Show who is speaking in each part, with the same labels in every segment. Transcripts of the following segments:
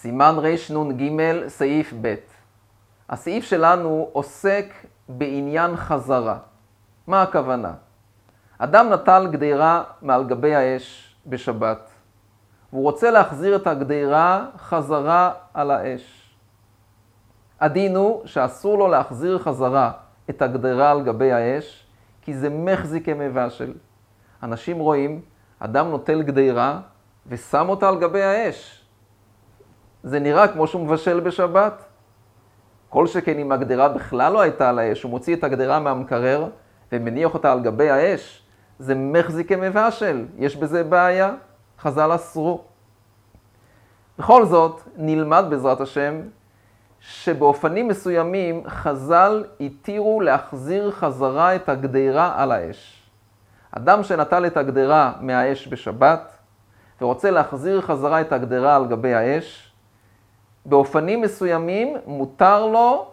Speaker 1: סימן רנ"ג, סעיף ב'. הסעיף שלנו עוסק בעניין חזרה. מה הכוונה? אדם נטל גדירה מעל גבי האש בשבת, והוא רוצה להחזיר את הגדירה חזרה על האש. הדין הוא שאסור לו להחזיר חזרה את הגדירה על גבי האש, כי זה מחזיקי מבשל. אנשים רואים, אדם נוטל גדירה ושם אותה על גבי האש. זה נראה כמו שהוא מבשל בשבת. כל שכן אם הגדרה בכלל לא הייתה על האש, הוא מוציא את הגדרה מהמקרר ומניח אותה על גבי האש, זה מחזיקי מבשל, יש בזה בעיה, חז"ל אסרו. בכל זאת, נלמד בעזרת השם, שבאופנים מסוימים חז"ל התירו להחזיר חזרה את הגדרה על האש. אדם שנטל את הגדרה מהאש בשבת ורוצה להחזיר חזרה את הגדרה על גבי האש, באופנים מסוימים מותר לו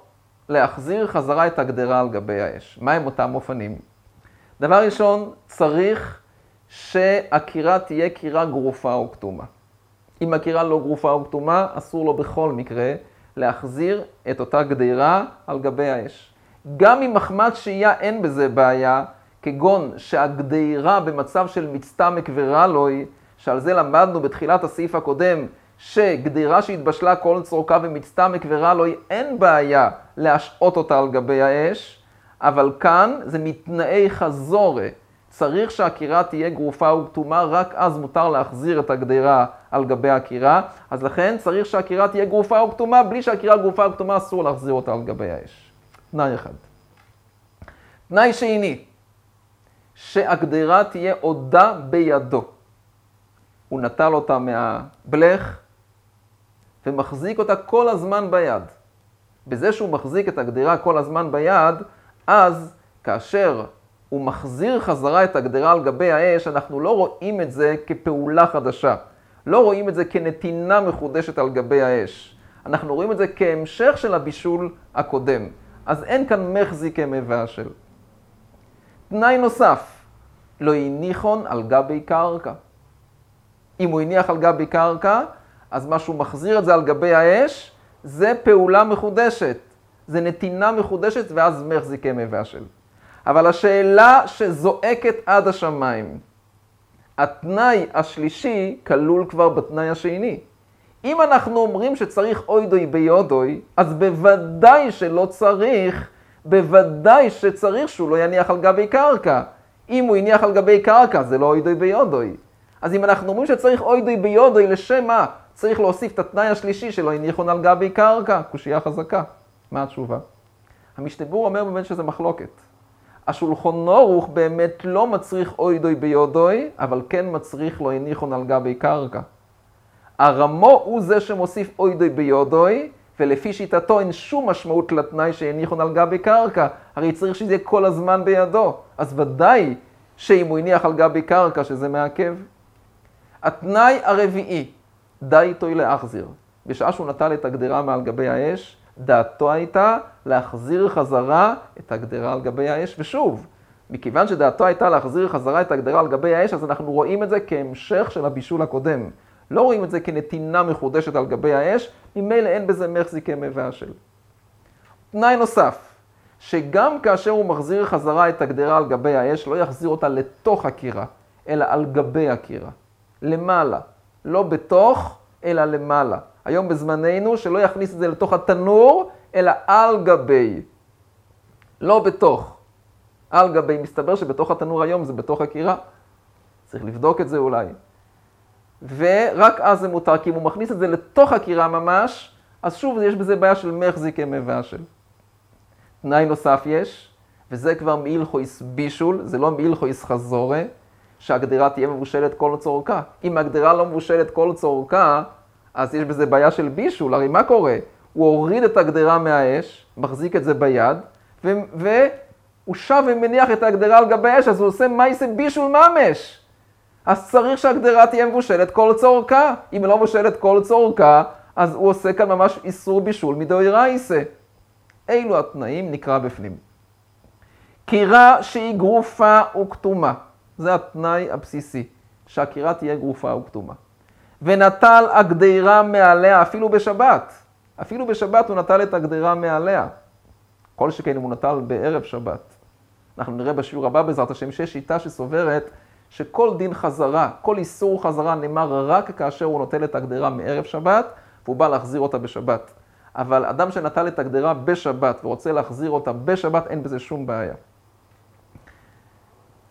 Speaker 1: להחזיר חזרה את הגדרה על גבי האש. מהם אותם אופנים? דבר ראשון, צריך שהקירה תהיה קירה גרופה או כתומה. אם הקירה לא גרופה או כתומה, אסור לו בכל מקרה להחזיר את אותה גדרה על גבי האש. גם אם מחמד שהייה אין בזה בעיה, כגון שהגדרה במצב של מצטמק ורלוי, שעל זה למדנו בתחילת הסעיף הקודם, שגדירה שהתבשלה כל צורכה ומצטמק ורע לו, אין בעיה להשעות אותה על גבי האש, אבל כאן זה מתנאי חזורה. צריך שהקירה תהיה גרופה וכתומה, רק אז מותר להחזיר את הגדירה על גבי הקירה, אז לכן צריך שהקירה תהיה גרופה וכתומה, בלי שהקירה גרופה וכתומה אסור להחזיר אותה על גבי האש. תנאי אחד. תנאי שני, שהגדירה תהיה עודה בידו. הוא נטל אותה מהבלך, ומחזיק אותה כל הזמן ביד. בזה שהוא מחזיק את הגדרה כל הזמן ביד, אז כאשר הוא מחזיר חזרה את הגדרה על גבי האש, אנחנו לא רואים את זה כפעולה חדשה. לא רואים את זה כנתינה מחודשת על גבי האש. אנחנו רואים את זה כהמשך של הבישול הקודם. אז אין כאן מחזיקי מבשל. תנאי נוסף, לא הניחון על גבי קרקע. אם הוא הניח על גבי קרקע, אז מה שהוא מחזיר את זה על גבי האש, זה פעולה מחודשת. זה נתינה מחודשת ואז מחזיקי מבשל. אבל השאלה שזועקת עד השמיים, התנאי השלישי כלול כבר בתנאי השני. אם אנחנו אומרים שצריך אוידוי ביודוי, אז בוודאי שלא צריך, בוודאי שצריך שהוא לא יניח על גבי קרקע. אם הוא יניח על גבי קרקע, זה לא אוידוי ביודוי. אז אם אנחנו אומרים שצריך אוידוי ביודוי, לשם מה? צריך להוסיף את התנאי השלישי שלו, הניחון על גבי קרקע, קושייה חזקה. מה התשובה? המשתבור אומר באמת שזה מחלוקת. השולחון נורוך באמת לא מצריך אוידוי ביודוי, אבל כן מצריך לו הניחון על גבי קרקע. הרמו הוא זה שמוסיף אוידוי ביודוי, ולפי שיטתו אין שום משמעות לתנאי שהניחון על גבי קרקע, הרי צריך שזה יהיה כל הזמן בידו. אז ודאי שאם הוא הניח על גבי קרקע שזה מעכב. התנאי הרביעי, די איתו להחזיר. בשעה שהוא נטל את הגדרה מעל גבי האש, דעתו הייתה להחזיר חזרה את הגדרה על גבי האש, ושוב, מכיוון שדעתו הייתה להחזיר חזרה את הגדרה על גבי האש, אז אנחנו רואים את זה כהמשך של הבישול הקודם. לא רואים את זה כנתינה מחודשת על גבי האש, ממילא אין בזה מחזיקי מבשל. תנאי נוסף, שגם כאשר הוא מחזיר חזרה את הגדרה על גבי האש, לא יחזיר אותה לתוך הקירה, אלא על גבי הקירה, למעלה. לא בתוך, אלא למעלה. היום בזמננו, שלא יכניס את זה לתוך התנור, אלא על גבי. לא בתוך, על גבי. מסתבר שבתוך התנור היום זה בתוך הקירה. צריך לבדוק את זה אולי. ורק אז זה מותר, כי אם הוא מכניס את זה לתוך הקירה ממש, אז שוב יש בזה בעיה של מחזיקי מבשל. תנאי נוסף יש, וזה כבר מאילכויס בישול, זה לא מאילכויס חזורה. שהגדרה תהיה מבושלת כל צורכה. אם הגדרה לא מבושלת כל צורכה, אז יש בזה בעיה של בישול. הרי מה קורה? הוא הוריד את הגדרה מהאש, מחזיק את זה ביד, והוא שב ומניח את הגדרה על גבי האש, אז הוא עושה מייסה בישול ממש. אז צריך שהגדרה תהיה מבושלת כל צורכה. אם היא לא מבושלת כל צורכה, אז הוא עושה כאן ממש איסור בישול מדאוי רייסה. אילו התנאים נקרא בפנים. קירה שהיא גרופה וכתומה. זה התנאי הבסיסי, שהקירה תהיה גרופה וכתומה. ונטל הגדירה מעליה אפילו בשבת. אפילו בשבת הוא נטל את הגדירה מעליה. כל שכן אם הוא נטל בערב שבת. אנחנו נראה בשיעור הבא בעזרת השם שיש שיטה שסוברת שכל דין חזרה, כל איסור חזרה נאמר רק כאשר הוא נוטל את הגדרה מערב שבת, והוא בא להחזיר אותה בשבת. אבל אדם שנטל את הגדרה בשבת ורוצה להחזיר אותה בשבת, אין בזה שום בעיה.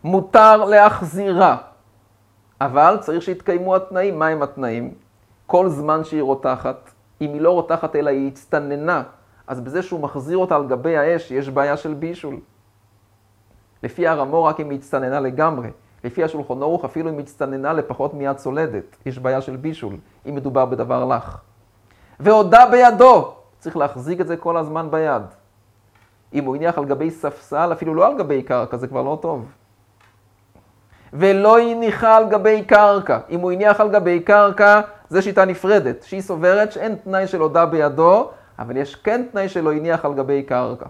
Speaker 1: מותר להחזירה, אבל צריך שיתקיימו התנאים. מהם התנאים? כל זמן שהיא רותחת, אם היא לא רותחת אלא היא הצטננה, אז בזה שהוא מחזיר אותה על גבי האש, יש בעיה של בישול. לפי הרמו, רק אם היא הצטננה לגמרי. לפי השולחון ערוך, אפילו אם הצטננה לפחות מיד צולדת, יש בעיה של בישול, אם מדובר בדבר לך. והודה בידו, צריך להחזיק את זה כל הזמן ביד. אם הוא הניח על גבי ספסל, אפילו לא על גבי קרקע, זה כבר לא טוב. ולא הניחה על גבי קרקע. אם הוא הניח על גבי קרקע, זו שיטה נפרדת, שהיא סוברת שאין תנאי של הודה בידו, אבל יש כן תנאי שלא הניח על גבי קרקע.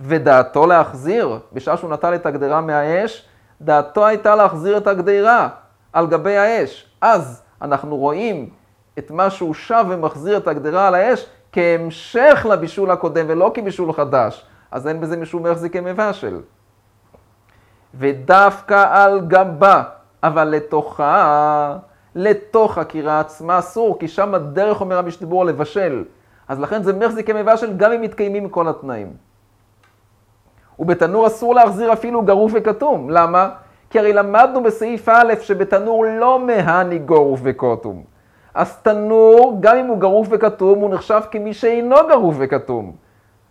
Speaker 1: ודעתו להחזיר, בשעה שהוא נטל את הגדרה מהאש, דעתו הייתה להחזיר את הגדרה על גבי האש. אז אנחנו רואים את מה שהוא שב ומחזיר את הגדרה על האש כהמשך לבישול הקודם ולא כבישול חדש. אז אין בזה משום החזיקי מבשל. ודווקא על גבה, אבל לתוכה, לתוך הקירה עצמה אסור, כי שם הדרך אומר המשתבור לבשל. אז לכן זה מחזיקי מבשל גם אם מתקיימים כל התנאים. ובתנור אסור להחזיר אפילו גרוף וכתום. למה? כי הרי למדנו בסעיף א' שבתנור לא מהני גורוף וכתום. אז תנור, גם אם הוא גרוף וכתום, הוא נחשב כמי שאינו גרוף וכתום.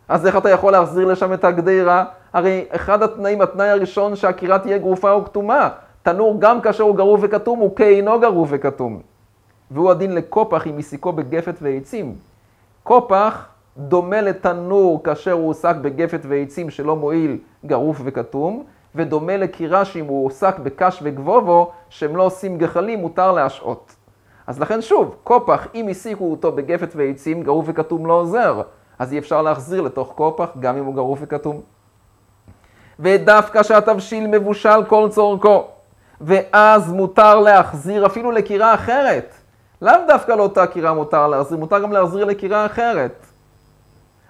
Speaker 1: אז איך אתה יכול להחזיר לשם את הגדירה? הרי אחד התנאים, התנאי הראשון שהקירה תהיה גרופה או כתומה. תנור גם כאשר הוא גרוף וכתום הוא כאינו גרוף וכתום. והוא הדין לקופח עם מסיקו בגפת ועצים. קופח דומה לתנור כאשר הוא הועסק בגפת ועצים שלא מועיל גרוף וכתום, ודומה לקירה שאם הוא הועסק בקש וגבובו, שהם לא עושים גחלים, מותר להשעות. אז לכן שוב, קופח, אם הסיקו אותו בגפת ועצים, גרוף וכתום לא עוזר, אז אי אפשר להחזיר לתוך קופח, גם אם הוא גרוף וכתום. ודווקא שהתבשיל מבושל כל צורכו, ואז מותר להחזיר אפילו לקירה אחרת. לאו דווקא לאותה קירה מותר להחזיר, מותר גם להחזיר לקירה אחרת.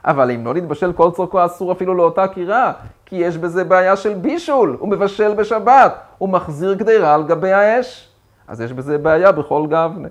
Speaker 1: אבל אם לא נתבשל כל צורכו אסור אפילו לאותה קירה, כי יש בזה בעיה של בישול, הוא מבשל בשבת, הוא מחזיר גדירה על גבי האש. אז יש בזה בעיה בכל גבנה.